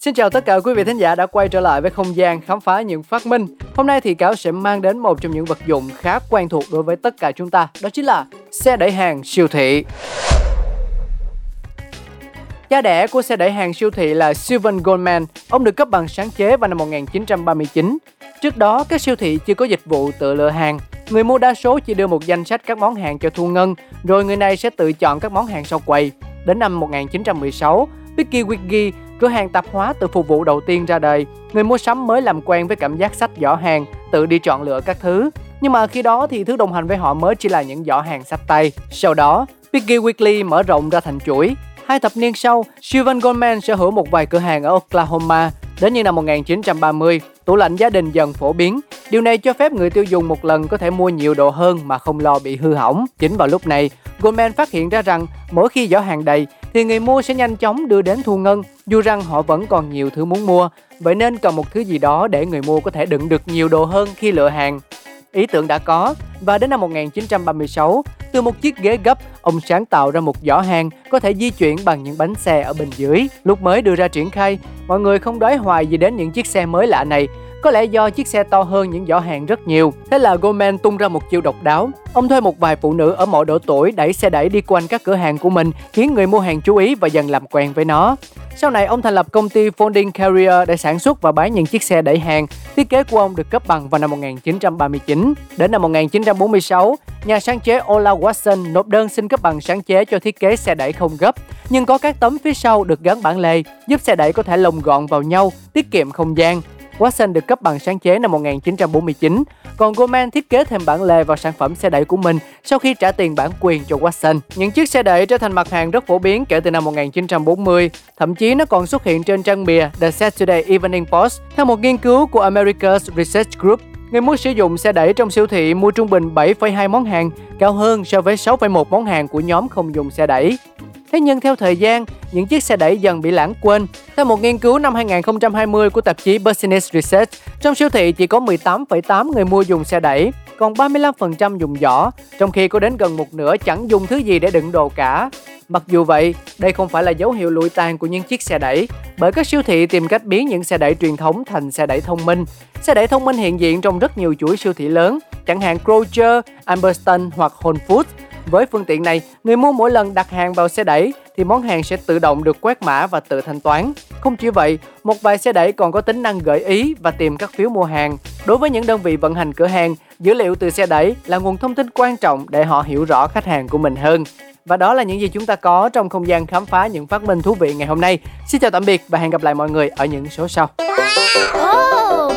Xin chào tất cả quý vị thính giả đã quay trở lại với không gian khám phá những phát minh. Hôm nay thì Cáo sẽ mang đến một trong những vật dụng khá quen thuộc đối với tất cả chúng ta, đó chính là xe đẩy hàng siêu thị. Cha đẻ của xe đẩy hàng siêu thị là Sylvan Goldman. Ông được cấp bằng sáng chế vào năm 1939. Trước đó, các siêu thị chưa có dịch vụ tự lựa hàng. Người mua đa số chỉ đưa một danh sách các món hàng cho thu ngân, rồi người này sẽ tự chọn các món hàng sau quầy. Đến năm 1916, Vicky Wiggy, cửa hàng tạp hóa tự phục vụ đầu tiên ra đời. Người mua sắm mới làm quen với cảm giác sách giỏ hàng, tự đi chọn lựa các thứ. Nhưng mà khi đó thì thứ đồng hành với họ mới chỉ là những giỏ hàng sách tay. Sau đó, Piggy Weekly mở rộng ra thành chuỗi. Hai thập niên sau, Sylvan Goldman sở hữu một vài cửa hàng ở Oklahoma. Đến như năm 1930, tủ lạnh gia đình dần phổ biến. Điều này cho phép người tiêu dùng một lần có thể mua nhiều đồ hơn mà không lo bị hư hỏng. Chính vào lúc này, Goldman phát hiện ra rằng mỗi khi giỏ hàng đầy thì người mua sẽ nhanh chóng đưa đến thu ngân, dù rằng họ vẫn còn nhiều thứ muốn mua. Vậy nên cần một thứ gì đó để người mua có thể đựng được nhiều đồ hơn khi lựa hàng. Ý tưởng đã có và đến năm 1936, từ một chiếc ghế gấp, ông sáng tạo ra một giỏ hàng có thể di chuyển bằng những bánh xe ở bên dưới. Lúc mới đưa ra triển khai, mọi người không đói hoài gì đến những chiếc xe mới lạ này, có lẽ do chiếc xe to hơn những giỏ hàng rất nhiều. Thế là Goldman tung ra một chiêu độc đáo. Ông thuê một vài phụ nữ ở mọi độ tuổi đẩy xe đẩy đi quanh các cửa hàng của mình, khiến người mua hàng chú ý và dần làm quen với nó. Sau này, ông thành lập công ty Folding Carrier để sản xuất và bán những chiếc xe đẩy hàng. Thiết kế của ông được cấp bằng vào năm 1939. Đến năm 1946, nhà sáng chế Ola Watson nộp đơn xin cấp bằng sáng chế cho thiết kế xe đẩy không gấp, nhưng có các tấm phía sau được gắn bản lề, giúp xe đẩy có thể lồng gọn vào nhau, tiết kiệm không gian. Watson được cấp bằng sáng chế năm 1949, còn Goldman thiết kế thêm bản lề vào sản phẩm xe đẩy của mình sau khi trả tiền bản quyền cho Watson. Những chiếc xe đẩy trở thành mặt hàng rất phổ biến kể từ năm 1940, thậm chí nó còn xuất hiện trên trang bìa The Saturday Evening Post. Theo một nghiên cứu của America's Research Group, Người muốn sử dụng xe đẩy trong siêu thị mua trung bình 7,2 món hàng, cao hơn so với 6,1 món hàng của nhóm không dùng xe đẩy. Thế nhưng theo thời gian, những chiếc xe đẩy dần bị lãng quên. Theo một nghiên cứu năm 2020 của tạp chí Business Research, trong siêu thị chỉ có 18,8 người mua dùng xe đẩy, còn 35% dùng giỏ, trong khi có đến gần một nửa chẳng dùng thứ gì để đựng đồ cả. Mặc dù vậy, đây không phải là dấu hiệu lụi tàn của những chiếc xe đẩy, bởi các siêu thị tìm cách biến những xe đẩy truyền thống thành xe đẩy thông minh. Xe đẩy thông minh hiện diện trong rất nhiều chuỗi siêu thị lớn, chẳng hạn Kroger, Amberston hoặc Whole Foods. Với phương tiện này, người mua mỗi lần đặt hàng vào xe đẩy thì món hàng sẽ tự động được quét mã và tự thanh toán. Không chỉ vậy, một vài xe đẩy còn có tính năng gợi ý và tìm các phiếu mua hàng. Đối với những đơn vị vận hành cửa hàng, dữ liệu từ xe đẩy là nguồn thông tin quan trọng để họ hiểu rõ khách hàng của mình hơn. Và đó là những gì chúng ta có trong không gian khám phá những phát minh thú vị ngày hôm nay. Xin chào tạm biệt và hẹn gặp lại mọi người ở những số sau. Oh,